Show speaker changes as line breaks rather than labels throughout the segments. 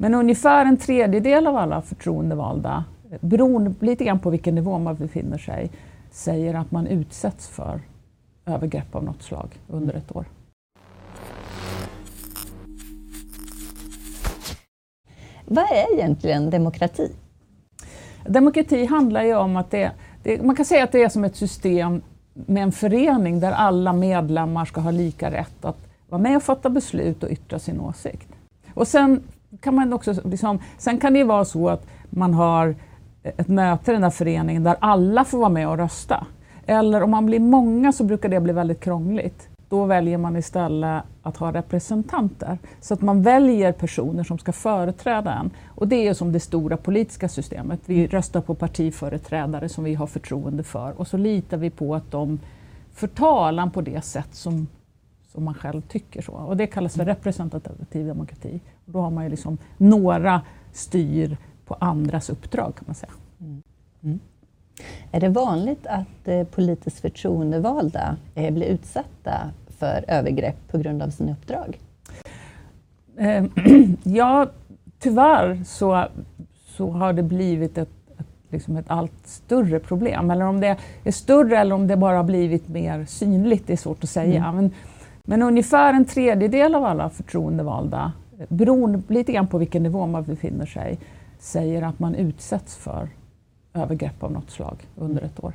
Men ungefär en tredjedel av alla förtroendevalda, beroende lite grann på vilken nivå man befinner sig, säger att man utsätts för övergrepp av något slag under ett år.
Vad är egentligen demokrati?
Demokrati handlar ju om att det, det, man kan säga att det är som ett system med en förening där alla medlemmar ska ha lika rätt att vara med och fatta beslut och yttra sin åsikt. Och sen kan man också, liksom, sen kan det ju vara så att man har ett möte i den där föreningen där alla får vara med och rösta. Eller om man blir många så brukar det bli väldigt krångligt. Då väljer man istället att ha representanter. Så att man väljer personer som ska företräda en. Och det är som det stora politiska systemet. Vi röstar på partiföreträdare som vi har förtroende för och så litar vi på att de för talan på det sätt som, som man själv tycker. så. Och det kallas för representativ demokrati. Och då har man ju liksom några styr på andras uppdrag kan man säga. Mm. Mm.
Är det vanligt att eh, politiskt förtroendevalda eh, blir utsatta för övergrepp på grund av sina uppdrag?
Eh, ja, tyvärr så, så har det blivit ett, ett, liksom ett allt större problem. Eller om det är större eller om det bara blivit mer synligt, det är svårt att säga. Mm. Men, men ungefär en tredjedel av alla förtroendevalda, beroende lite grann på vilken nivå man befinner sig, säger att man utsätts för övergrepp av något slag under ett år.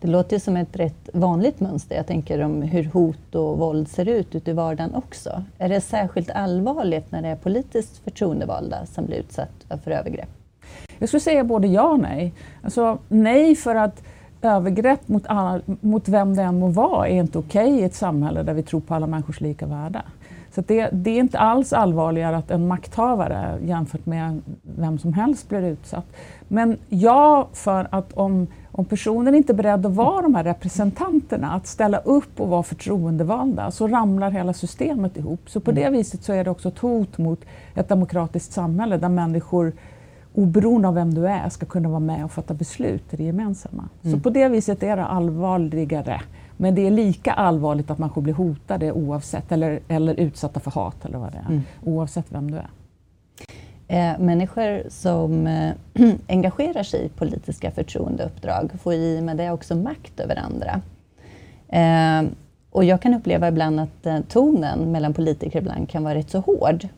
Det låter som ett rätt vanligt mönster. Jag tänker om hur hot och våld ser ut ute i vardagen också. Är det särskilt allvarligt när det är politiskt förtroendevalda som blir utsatta för övergrepp?
Jag skulle säga både ja och nej. Alltså, nej för att övergrepp mot, alla, mot vem det än må vara är inte okej okay i ett samhälle där vi tror på alla människors lika värde. Så det, det, är inte alls allvarligare att en makthavare jämfört med vem som helst blir utsatt. Men ja, för att om, om personen inte är beredd att vara de här representanterna, att ställa upp och vara förtroendevalda, så ramlar hela systemet ihop. Så på det mm. viset så är det också ett hot mot ett demokratiskt samhälle där människor oberoende av vem du är ska kunna vara med och fatta beslut i det gemensamma. Mm. Så på det viset är det allvarligare men det är lika allvarligt att människor blir hotade oavsett, eller, eller utsatta för hat eller vad det är, mm. oavsett vem du är.
Eh, människor som eh, engagerar sig i politiska förtroendeuppdrag får i med det också makt över andra. Eh, och jag kan uppleva ibland att eh, tonen mellan politiker ibland kan vara rätt så hård.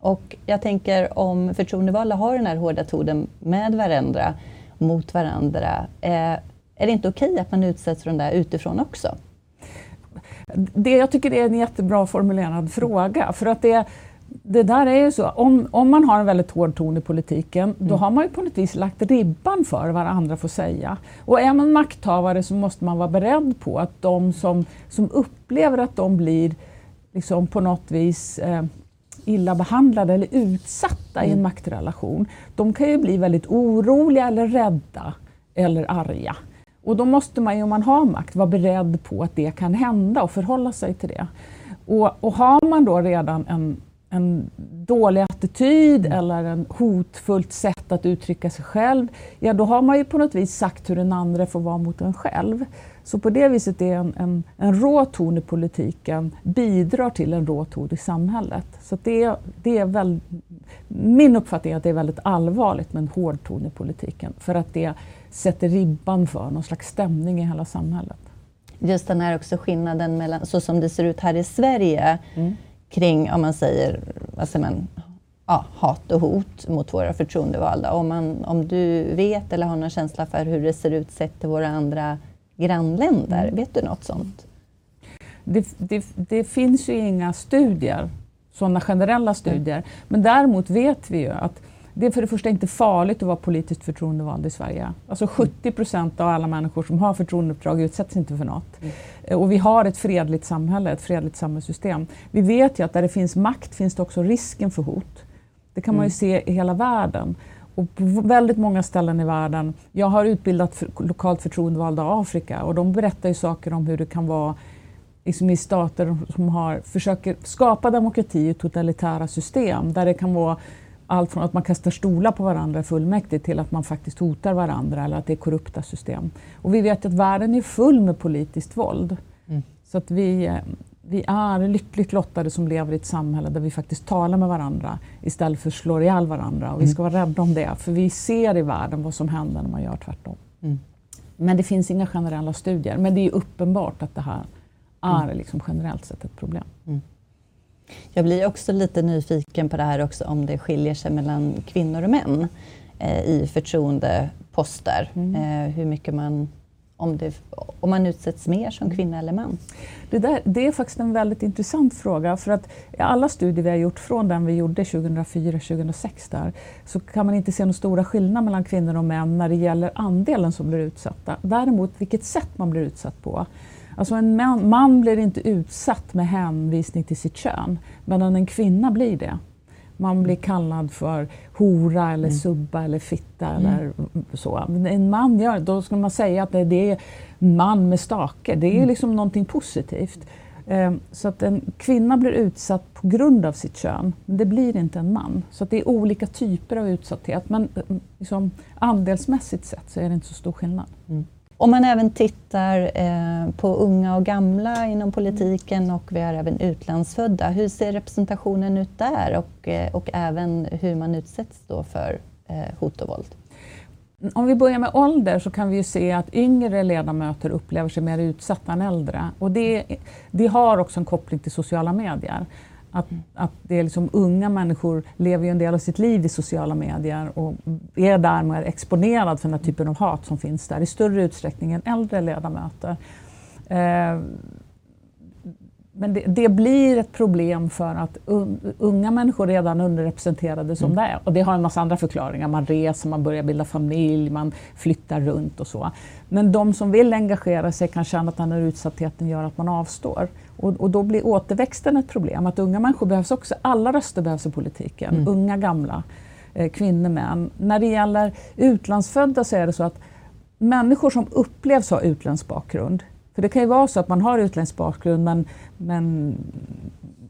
Och jag tänker om förtroendevalda har den här hårda tonen med varandra, mot varandra, eh, är det inte okej att man utsätts för den där utifrån också?
Det, jag tycker är en jättebra formulerad fråga. För att det, det där är ju så, om, om man har en väldigt hård ton i politiken, mm. då har man ju på något vis lagt ribban för vad andra får säga. Och är man makthavare så måste man vara beredd på att de som, som upplever att de blir liksom på något vis eh, illa behandlade eller utsatta mm. i en mm. maktrelation, de kan ju bli väldigt oroliga eller rädda eller arga. Och då måste man ju, om man har makt, vara beredd på att det kan hända och förhålla sig till det. Och, och har man då redan en, en dålig attityd mm. eller en hotfullt sätt att uttrycka sig själv, ja då har man ju på något vis sagt hur den andra får vara mot en själv. Så på det viset är en, en, en rå ton i politiken bidrar till en rå ton i samhället. Så det, det är väl, min uppfattning är att det är väldigt allvarligt med en hård ton i politiken för att det sätter ribban för någon slags stämning i hela samhället.
Just den här också skillnaden mellan, så som det ser ut här i Sverige, mm. Kring, om man säger, vad säger man, ja, hat och hot mot våra förtroendevalda. Om, man, om du vet eller har någon känsla för hur det ser ut sett till våra andra grannländer, mm. vet du något sånt?
Det, det, det, finns ju inga studier, sådana generella studier, mm. men däremot vet vi ju att det är för det första inte farligt att vara politiskt förtroendevald i Sverige. Alltså 70 procent av alla människor som har förtroendeuppdrag utsätts inte för något. Mm. Och vi har ett fredligt samhälle, ett fredligt samhällssystem. Vi vet ju att där det finns makt finns det också risken för hot. Det kan mm. man ju mm. se i hela världen. Och på väldigt många ställen i världen. Jag har utbildat för, lokalt förtroendevalda i Afrika och de berättar ju saker om hur det kan vara liksom i stater som har, försöker skapa demokrati i totalitära system där det kan vara allt från att man kastar stolar på varandra fullmäktige till att man faktiskt hotar varandra eller att det är korrupta system. Och vi vet att världen är full med politiskt våld. Mm. Så att vi, vi är lyckligt lottade som lever i ett samhälle där vi faktiskt talar med varandra istället för att slå ihjäl varandra. Och vi ska vara rädda om det, för vi ser i världen vad som händer när man gör tvärtom. Mm. Men det finns inga generella studier. Men det är uppenbart att det här är mm. liksom generellt sett ett problem. Mm.
Jag blir också lite nyfiken på det här också om det skiljer sig mellan kvinnor och män eh, i förtroendeposter. Mm. Eh, hur mycket man om, det, om man utsätts mer som kvinna eller man?
Det, där, det är faktiskt en väldigt intressant fråga. För att i alla studier vi har gjort, från den vi gjorde 2004-2006, där, så kan man inte se några stora skillnader mellan kvinnor och män när det gäller andelen som blir utsatta. Däremot vilket sätt man blir utsatt på. Alltså en man, man blir inte utsatt med hänvisning till sitt kön, medan en kvinna blir det. Man blir kallad för hora eller mm. subba eller fitta mm. eller så. En man gör då ska man säga att det är man med stake. Det är mm. liksom någonting positivt. Ehm, så att en kvinna blir utsatt på grund av sitt kön, men det blir inte en man. Så det är olika typer av utsatthet, men liksom, andelsmässigt sett så är det inte så stor skillnad. Mm.
Om man även tittar eh, på unga och gamla inom politiken och vi har även utlandsfödda, hur ser representationen ut där och, eh, och även hur man utsätts då för eh, hot och våld?
Om vi börjar med ålder så kan vi se att yngre ledamöter upplever sig mer utsatta än äldre. Och det, det har också en koppling till sociala medier. Att, att det är liksom, unga människor lever ju en del av sitt liv i sociala medier och är därmed exponerad för den här typen av hat som finns där i större utsträckning än äldre ledamöter. Eh, men det, det, blir ett problem för att unga människor redan underrepresenterade som mm. det är. Och det har en massa andra förklaringar. Man reser, man börjar bilda familj, man flyttar runt och så. Men de som vill engagera sig kan känna att den här utsattheten gör att man avstår. Och, och, då blir återväxten ett problem. Att unga människor behövs också. Alla röster behövs i politiken. Mm. Unga, gamla, eh, kvinnor, män. När det gäller utlandsfödda så är det så att människor som upplevs ha utländsk bakgrund för det kan ju vara så att man har utländsk bakgrund men, men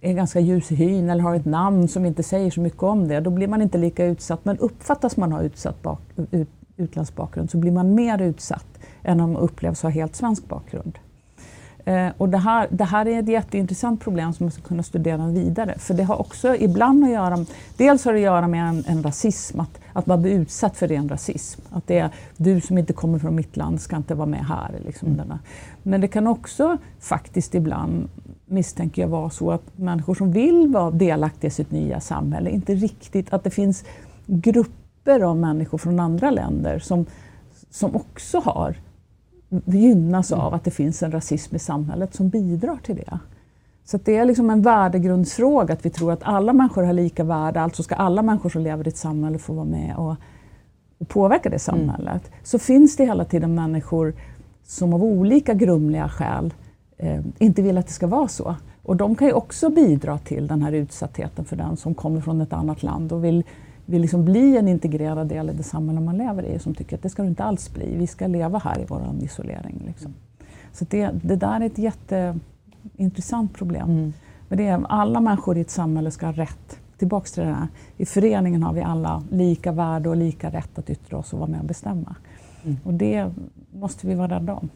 är ganska ljus i hyn eller har ett namn som inte säger så mycket om det. Då blir man inte lika utsatt. Men uppfattas man ha utsatt bak, ut, utländsk bakgrund så blir man mer utsatt än om man upplevs ha helt svensk bakgrund. Eh, och det, här, det här är ett jätteintressant problem som man ska kunna studera vidare. För det har också ibland att göra, dels har det att göra med en, en rasism, att, att man blir utsatt för ren rasism. Att det är du som inte kommer från mitt land ska inte vara med här. Liksom mm. Men det kan också faktiskt ibland, misstänker jag, vara så att människor som vill vara delaktiga i sitt nya samhälle, inte riktigt, att det finns grupper av människor från andra länder som, som också har gynnas av att det finns en rasism i samhället som bidrar till det. Så det är liksom en värdegrundsfråga att vi tror att alla människor har lika värde, alltså ska alla människor som lever i ett samhälle få vara med och, och påverka det samhället. Mm. Så finns det hela tiden människor som av olika grumliga skäl eh, inte vill att det ska vara så. Och de kan ju också bidra till den här utsattheten för den som kommer från ett annat land och vill vill liksom bli en integrerad del i det samhälle man lever i som tycker att det ska du inte alls bli. Vi ska leva här i vår isolering. Liksom. Så det, det där är ett jätteintressant problem. Mm. Men det är, alla människor i ett samhälle ska ha rätt. Tillbaks till det här. I föreningen har vi alla lika värde och lika rätt att yttra oss och vara med och bestämma. Mm. Och det måste vi vara rädda om.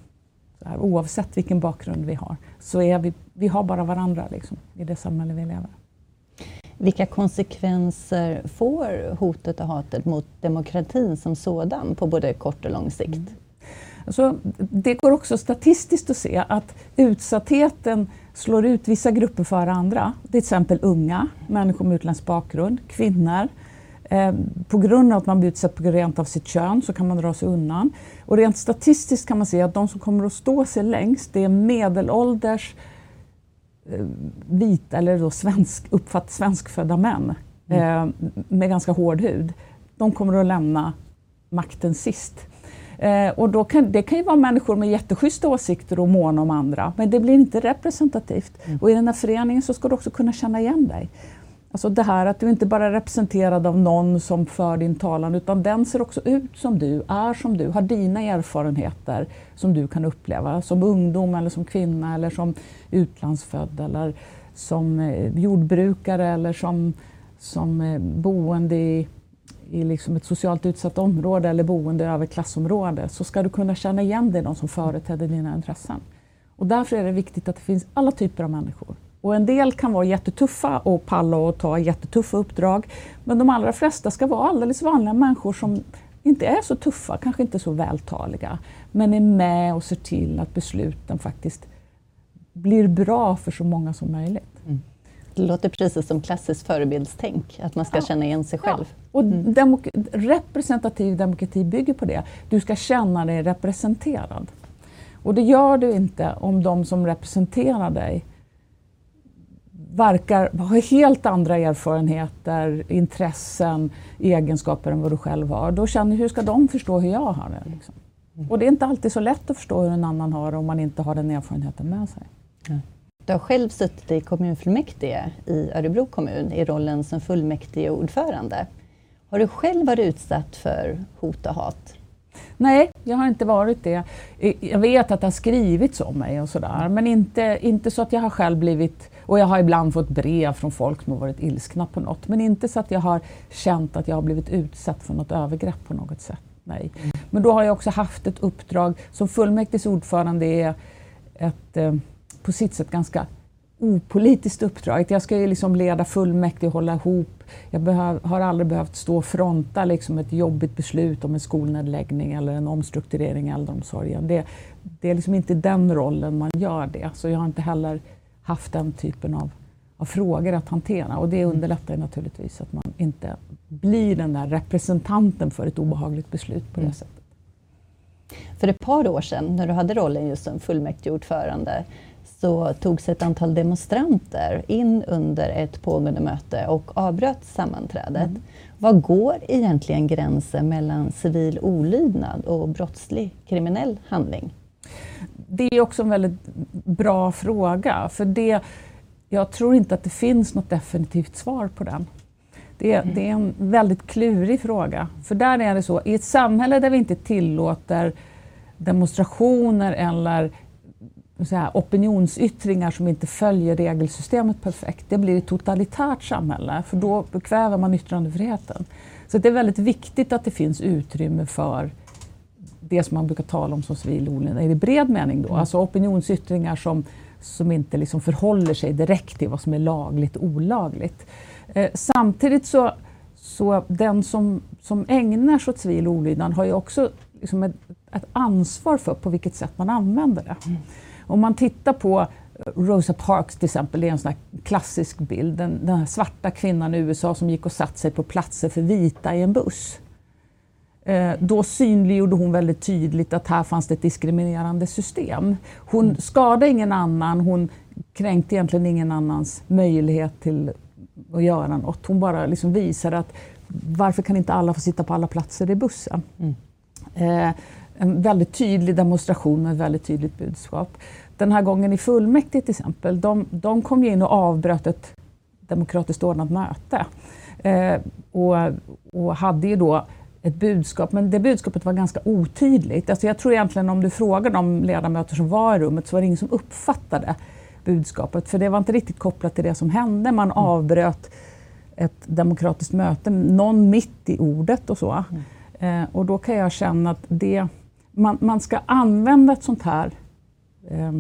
Här, oavsett vilken bakgrund vi har. Så är vi, vi har bara varandra liksom, i det samhälle vi lever
vilka konsekvenser får hotet och hatet mot demokratin som sådan på både kort och lång sikt? Mm.
Alltså, det går också statistiskt att se att utsattheten slår ut vissa grupper före andra. Till exempel unga, människor med utländsk bakgrund, kvinnor. Eh, på grund av att man blir utsatt på grund av sitt kön så kan man dra sig undan. Och rent statistiskt kan man se att de som kommer att stå sig längst det är medelålders vita eller då svensk, uppfatt svenskfödda män mm. eh, med ganska hård hud. De kommer att lämna makten sist. Eh, och då kan, det kan ju vara människor med jätteschyssta åsikter och måna om andra, men det blir inte representativt. Mm. Och i den här föreningen så ska du också kunna känna igen dig. Alltså det här att du inte bara är representerad av någon som för din talan utan den ser också ut som du, är som du, har dina erfarenheter som du kan uppleva som ungdom eller som kvinna eller som utlandsfödd eller som eh, jordbrukare eller som, som eh, boende i, i liksom ett socialt utsatt område eller boende i överklassområde så ska du kunna känna igen dig, någon som företräder dina intressen. Och därför är det viktigt att det finns alla typer av människor. Och en del kan vara jättetuffa och palla och ta jättetuffa uppdrag. Men de allra flesta ska vara alldeles vanliga människor som inte är så tuffa, kanske inte så vältaliga, men är med och ser till att besluten faktiskt blir bra för så många som möjligt. Mm.
Det låter precis som klassiskt förebildstänk, att man ska ja. känna igen sig själv. Ja.
Och mm. demok representativ demokrati bygger på det. Du ska känna dig representerad. Och det gör du inte om de som representerar dig verkar ha helt andra erfarenheter, intressen, egenskaper än vad du själv har. Då känner du, hur ska de förstå hur jag har det? Liksom? Och det är inte alltid så lätt att förstå hur en annan har det om man inte har den erfarenheten med sig.
Du har själv suttit i kommunfullmäktige i Örebro kommun i rollen som fullmäktigeordförande. Har du själv varit utsatt för hot och hat?
Nej, jag har inte varit det. Jag vet att det har skrivits om mig och sådär, men inte, inte så att jag har själv blivit och jag har ibland fått brev från folk som har varit ilskna på något, men inte så att jag har känt att jag har blivit utsatt för något övergrepp på något sätt. Nej. Mm. Men då har jag också haft ett uppdrag som fullmäktiges ordförande är ett eh, på sitt sätt ganska opolitiskt uppdrag. Jag ska ju liksom leda fullmäktige och hålla ihop. Jag behöv, har aldrig behövt stå och fronta liksom ett jobbigt beslut om en skolnedläggning eller en omstrukturering i äldreomsorgen. Det, det är liksom inte den rollen man gör det. Så jag har inte heller haft den typen av, av frågor att hantera. Och det mm. underlättar naturligtvis att man inte blir den där representanten för ett obehagligt beslut på det mm. sättet.
För ett par år sedan, när du hade rollen just som fullmäktigeordförande, så togs ett antal demonstranter in under ett pågående möte och avbröt sammanträdet. Mm. Var går egentligen gränsen mellan civil olydnad och brottslig kriminell handling?
Det är också en väldigt bra fråga, för det, jag tror inte att det finns något definitivt svar på den. Det, mm. det är en väldigt klurig fråga, för där är det så, i ett samhälle där vi inte tillåter demonstrationer eller säga, opinionsyttringar som inte följer regelsystemet perfekt. Det blir ett totalitärt samhälle, för då bekvävar man yttrandefriheten. Så det är väldigt viktigt att det finns utrymme för det som man brukar tala om som civil olydnad i bred mening. Då. Mm. Alltså opinionsyttringar som, som inte liksom förhåller sig direkt till vad som är lagligt och olagligt. Eh, samtidigt så, så den som, som ägnar sig åt civil olydnad har ju också liksom ett, ett ansvar för på vilket sätt man använder det. Mm. Om man tittar på eh, Rosa Parks till exempel, det är en sån klassisk bild. Den, den här svarta kvinnan i USA som gick och satte sig på platser för vita i en buss. Eh, då synliggjorde hon väldigt tydligt att här fanns det ett diskriminerande system. Hon mm. skadade ingen annan, hon kränkte egentligen ingen annans möjlighet till att göra något. Hon bara liksom visade att varför kan inte alla få sitta på alla platser i bussen? Mm. Eh, en väldigt tydlig demonstration med ett väldigt tydligt budskap. Den här gången i fullmäktige till exempel, de, de kom in och avbröt ett demokratiskt ordnat möte. Eh, och, och hade ju då ett budskap, men det budskapet var ganska otydligt. Alltså jag tror egentligen om du frågar de ledamöter som var i rummet så var det ingen som uppfattade budskapet, för det var inte riktigt kopplat till det som hände. Man mm. avbröt ett demokratiskt möte, någon mitt i ordet och så. Mm. Eh, och då kan jag känna att det man, man ska använda ett sånt här eh,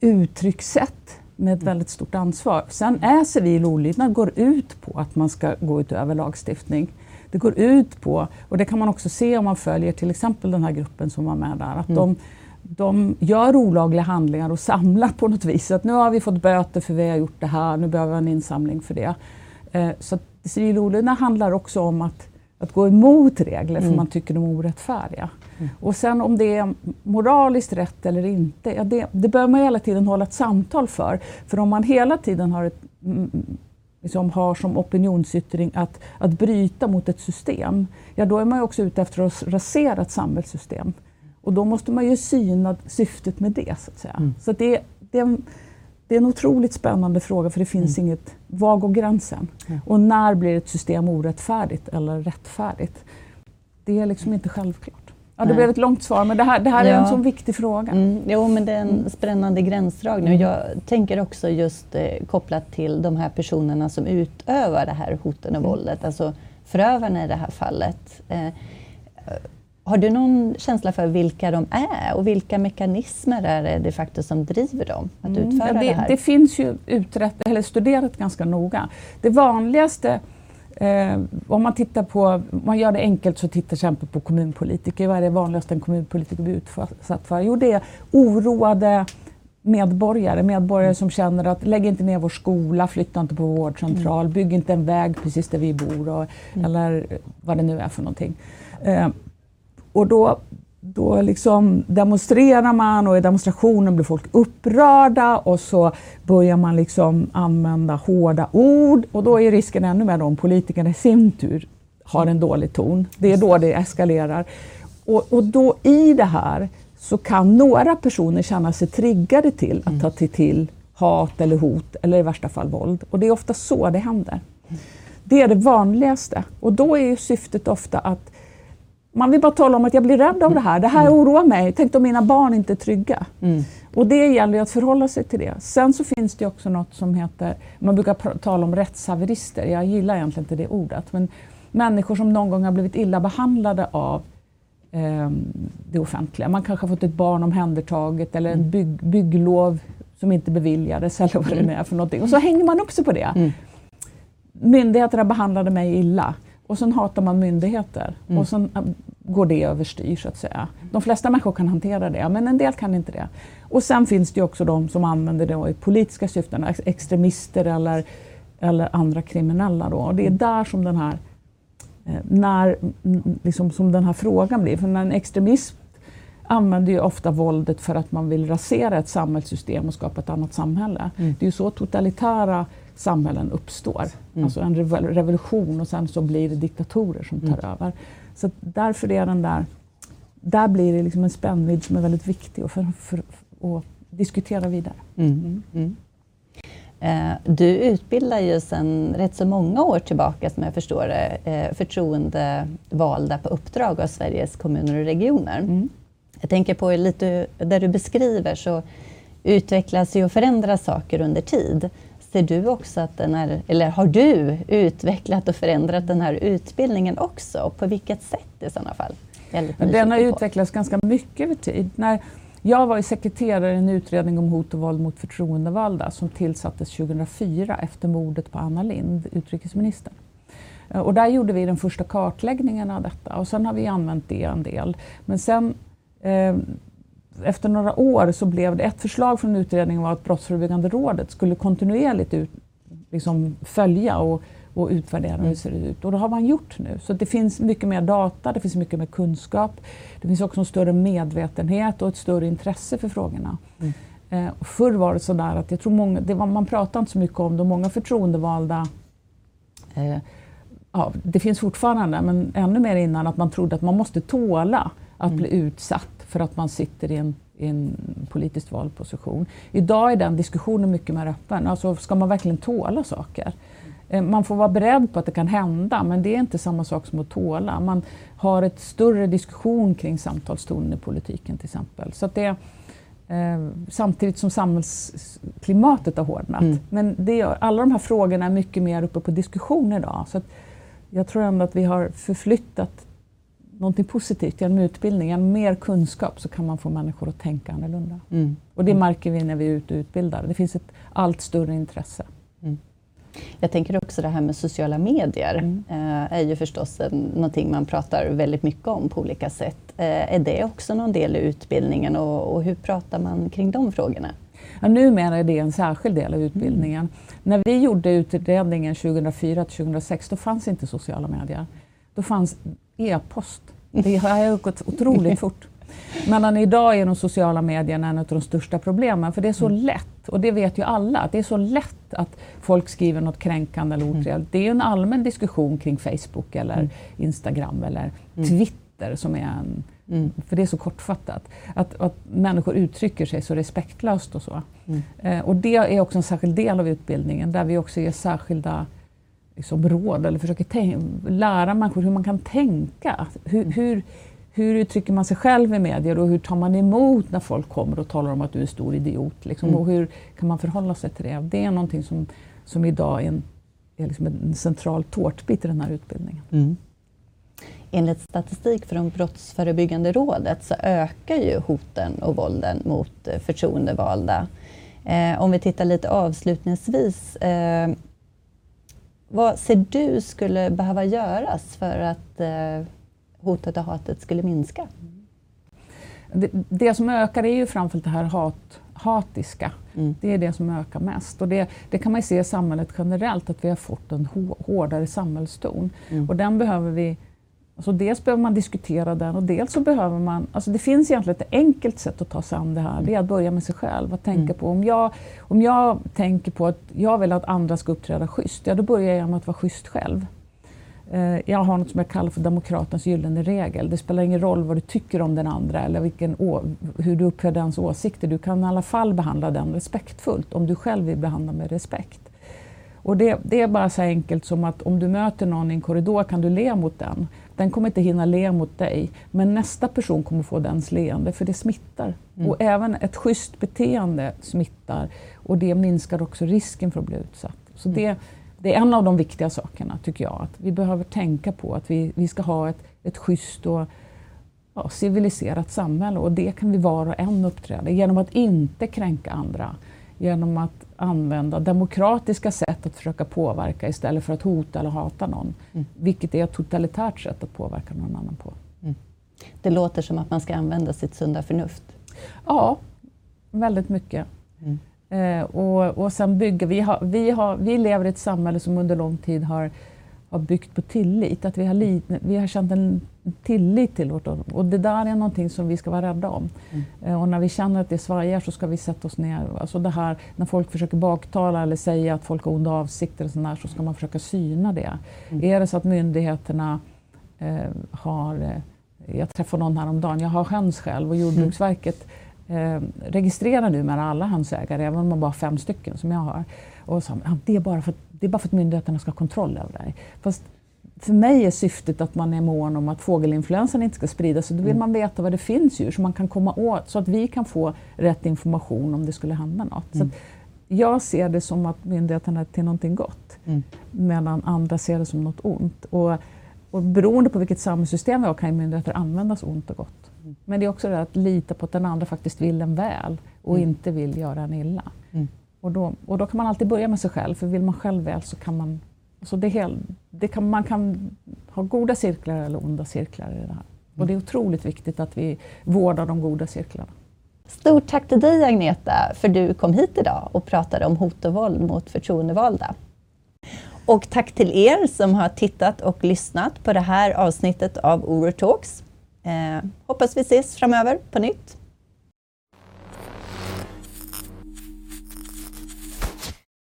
uttryckssätt med ett väldigt stort ansvar. Sen är civil olydnad går ut på att man ska gå utöver lagstiftning. Det går ut på, och det kan man också se om man följer till exempel den här gruppen som var med där, att mm. de, de gör olagliga handlingar och samlar på något vis. Att nu har vi fått böter för vi har gjort det här, nu behöver vi en insamling för det. Eh, så civil olydnad handlar också om att att gå emot regler för mm. man tycker de är orättfärdiga. Mm. Och sen om det är moraliskt rätt eller inte, ja, det, det bör man hela tiden hålla ett samtal för. För om man hela tiden har, ett, liksom har som opinionsyttring att, att bryta mot ett system, ja då är man också ute efter att rasera ett samhällssystem. Och då måste man ju syna syftet med det. Så att säga. Mm. Så det, det, det är en otroligt spännande fråga för det finns mm. inget, var går gränsen? Ja. Och när blir ett system orättfärdigt eller rättfärdigt? Det är liksom inte självklart. Ja, det Nej. blev ett långt svar, men det här, det här ja. är en så viktig fråga.
Mm, jo, men det är en mm. spännande gränsdragning. Mm. Jag tänker också just eh, kopplat till de här personerna som utövar det här hoten och mm. våldet, alltså förövarna i det här fallet. Eh, Har du någon känsla för vilka de är och vilka mekanismer är det de facto som driver dem att mm, utföra
ja,
det, det, här?
Det finns ju utrett, eller studerat ganska noga. Det vanligaste Eh, om man tittar på, om man gör det enkelt så tittar exempel på kommunpolitiker. Vad är det vanligaste en kommunpolitiker blir utsatt för? Jo, det är oroade medborgare, medborgare som känner att lägg inte ner vår skola, flytta inte på vårdcentral, mm. bygg inte en väg precis där vi bor och, mm. eller vad det nu är för någonting. Eh, och då, då liksom demonstrerar man och i demonstrationen blir folk upprörda och så börjar man liksom använda hårda ord och då är risken ännu mer om politikerna i sin tur har en dålig ton. Det är då det eskalerar. Och, och då i det här så kan några personer känna sig triggade till att mm. ta till, till hat eller hot eller i värsta fall våld. Och det är ofta så det händer. Det är det vanligaste. Och då är syftet ofta att man vill bara tala om att jag blir rädd av det här. Det här mm. oroar mig. Tänk om mina barn inte är trygga. Mm. Och det gäller att förhålla sig till det. Sen så finns det också något som heter, man brukar tala om rättshaverister. Jag gillar egentligen inte det ordet. Men människor som någon gång har blivit illa behandlade av eh, det offentliga. Man kanske har fått ett barn omhändertaget eller en mm. bygg, bygglov som inte beviljades eller vad det nu är för någonting. Och så hänger man upp sig på det. Mm. Myndigheterna behandlade mig illa. Och sen hatar man myndigheter mm. och sen äh, går det överstyr så att säga. De flesta människor kan hantera det, men en del kan inte det. Och sen finns det också de som använder det i politiska syften, extremister eller, eller andra kriminella. Då. Och det är mm. där som den här, eh, när, liksom, som den här frågan blir. För när en extremist använder ju ofta våldet för att man vill rasera ett samhällssystem och skapa ett annat samhälle. Mm. Det är ju så totalitära samhällen uppstår. Mm. Alltså en revolution och sen så blir det diktatorer som tar mm. över. Så därför är den där, där blir det liksom en spännvidd som är väldigt viktig för, för, för att diskutera vidare. Mm. mm.
mm. Eh, du utbildar ju sedan rätt så många år tillbaka, som jag förstår det, eh, förtroendevalda på uppdrag av Sveriges kommuner och regioner. Mm. Jag tänker på lite där du beskriver så utvecklas ju och förändras saker under tid. Ser du också att den är, eller har du utvecklat och förändrat den här utbildningen också? På vilket sätt i sådana fall?
Den har utvecklats ganska mycket över tid. När jag var sekreterare i en utredning om hot och våld mot förtroendevalda som tillsattes 2004 efter mordet på Anna Lind, utrikesministern. Eh, och där gjorde vi den första kartläggningen av detta och sen har vi använt det en del. Men sen eh, efter några år så blev det ett förslag från utredningen var att Brottsförebyggande rådet skulle kontinuerligt ut, liksom följa och, och utvärdera hur det ser ut. Och det har man gjort nu. Så det finns mycket mer data, det finns mycket mer kunskap. Det finns också en större medvetenhet och ett större intresse för frågorna. Mm. Eh, förr var det sådär att jag tror många, det var, man pratade inte så mycket om det, många förtroendevalda eh, ja, det finns fortfarande, men ännu mer innan, att man trodde att man måste tåla att mm. bli utsatt för att man sitter i en, i en politiskt vald position. Idag är den diskussionen mycket mer öppen. Alltså, ska man verkligen tåla saker? Eh, man får vara beredd på att det kan hända, men det är inte samma sak som att tåla. Man har ett större diskussion kring samtalstonen i politiken till exempel. Så det, eh, samtidigt som samhällsklimatet har hårdnat. Mm. Men det, alla de här frågorna är mycket mer uppe på diskussion idag. Så jag tror ändå att vi har förflyttat någonting positivt genom utbildningen. Mer kunskap så kan man få människor att tänka annorlunda. Mm. Och det mm. märker vi när vi är ute och utbildar. Det finns ett allt större intresse. Mm.
Jag tänker också det här med sociala medier mm. eh, är ju förstås en, någonting man pratar väldigt mycket om på olika sätt. Eh, är det också någon del i utbildningen och, och hur pratar man kring de frågorna?
Ja, numera är det en särskild del av utbildningen. Mm. När vi gjorde utredningen 2004 till 2006 då fanns inte sociala medier. Då fanns e-post. Det har gått otroligt fort. Men idag är de sociala medierna en av de största problemen, för det är så mm. lätt, och det vet ju alla, att det är så lätt att folk skriver något kränkande eller otrevligt. Mm. Det är ju en allmän diskussion kring Facebook eller mm. Instagram eller. Twitter som är en Mm. För det är så kortfattat. Att, att människor uttrycker sig så respektlöst och så. Mm. Eh, och det är också en särskild del av utbildningen där vi också ger särskilda liksom, råd eller försöker lära människor hur man kan tänka. Hur, mm. hur, hur uttrycker man sig själv i medier och hur tar man emot när folk kommer och talar om att du är en stor idiot? Liksom, mm. Och hur kan man förhålla sig till det? Det är någonting som, som idag är en, är liksom en central tårtbit i den här utbildningen. Mm.
enligt statistik från Brottsförebyggande rådet så ökar ju hoten och vålden mot eh, förtroendevalda. Eh, om vi tittar lite avslutningsvis. Eh, vad ser du skulle behöva göras för att eh, hotet och hatet skulle minska?
Det, det som ökar är ju framförallt det här hat, hatiska. Mm. Det är det som ökar mest. Och det, det, kan man se i samhället generellt, att vi har fått en hårdare samhällston. Mm. Och den behöver vi Alltså dels behöver man diskutera den och dels så behöver man... Alltså det finns egentligen ett enkelt sätt att ta sig an det här. Det är att börja med sig själv. Att tänka mm. på, om, jag, om jag tänker på att jag vill att andra ska uppträda schysst, ja då börjar jag med att vara schysst själv. Eh, jag har något som jag kallar för demokratens gyllene regel. Det spelar ingen roll vad du tycker om den andra eller vilken hur du uppför dens åsikter. Du kan i alla fall behandla den respektfullt om du själv vill behandla med respekt. Och det, det, är bara så enkelt som att om du möter någon i en korridor kan du le mot den. Den kommer inte hinna le mot dig, men nästa person kommer få dens leende, för det smittar. Mm. Och även ett schysst beteende smittar och det minskar också risken för att bli utsatt. Så mm. det, det är en av de viktiga sakerna, tycker jag. Att vi behöver tänka på att vi, vi ska ha ett, ett schysst och ja, civiliserat samhälle och det kan vi var och en uppträda genom att inte kränka andra. Genom att använda demokratiska sätt att försöka påverka istället för att hota eller hata någon. Mm. Vilket är ett totalitärt sätt att påverka någon annan på. Mm.
Det låter som att man ska använda sitt sunda förnuft.
Ja, väldigt mycket. Mm. Eh, och, och sen bygga, vi, har, vi, har, vi lever i ett samhälle som under lång tid har, har byggt på tillit. Att vi har, vi har känt en tillit till vårt Och det där är någonting som vi ska vara rädda om. Mm. Eh, och när vi känner att det svajar så ska vi sätta oss ner. Alltså det här, när folk försöker baktala eller säga att folk har onda avsikter och sådär, så ska man försöka syna det. Mm. Är det så att myndigheterna eh, har... Eh, jag träffade någon häromdagen, jag har höns själv och Jordbruksverket eh, registrerar numera alla hönsägare, även om man bara har fem stycken som jag har. Och så, ja, det, är bara för, det är bara för att myndigheterna ska ha kontroll över dig. Fast för mig är syftet att man är mån om att fågelinfluensan inte ska spridas. Så då vill mm. man veta vad det finns djur så man kan komma åt, så att vi kan få rätt information om det skulle hända något. Mm. Så jag ser det som att myndigheterna är till någonting gott, mm. medan andra ser det som något ont. Och, och beroende på vilket samhällssystem vi har kan myndigheter användas ont och gott. Mm. Men det är också det att lita på att den andra faktiskt vill en väl och mm. inte vill göra en illa. Och, då, och då kan man alltid börja med sig själv, för vill man själv väl så kan man så det hel, det kan, man kan ha goda cirklar eller onda cirklar i det här. Och det är otroligt viktigt att vi vårdar de goda cirklarna.
Stort tack till dig Agneta för att du kom hit idag och pratade om hot och våld mot förtroendevalda. Och tack till er som har tittat och lyssnat på det här avsnittet av Over Talks. Eh, hoppas vi ses framöver på nytt.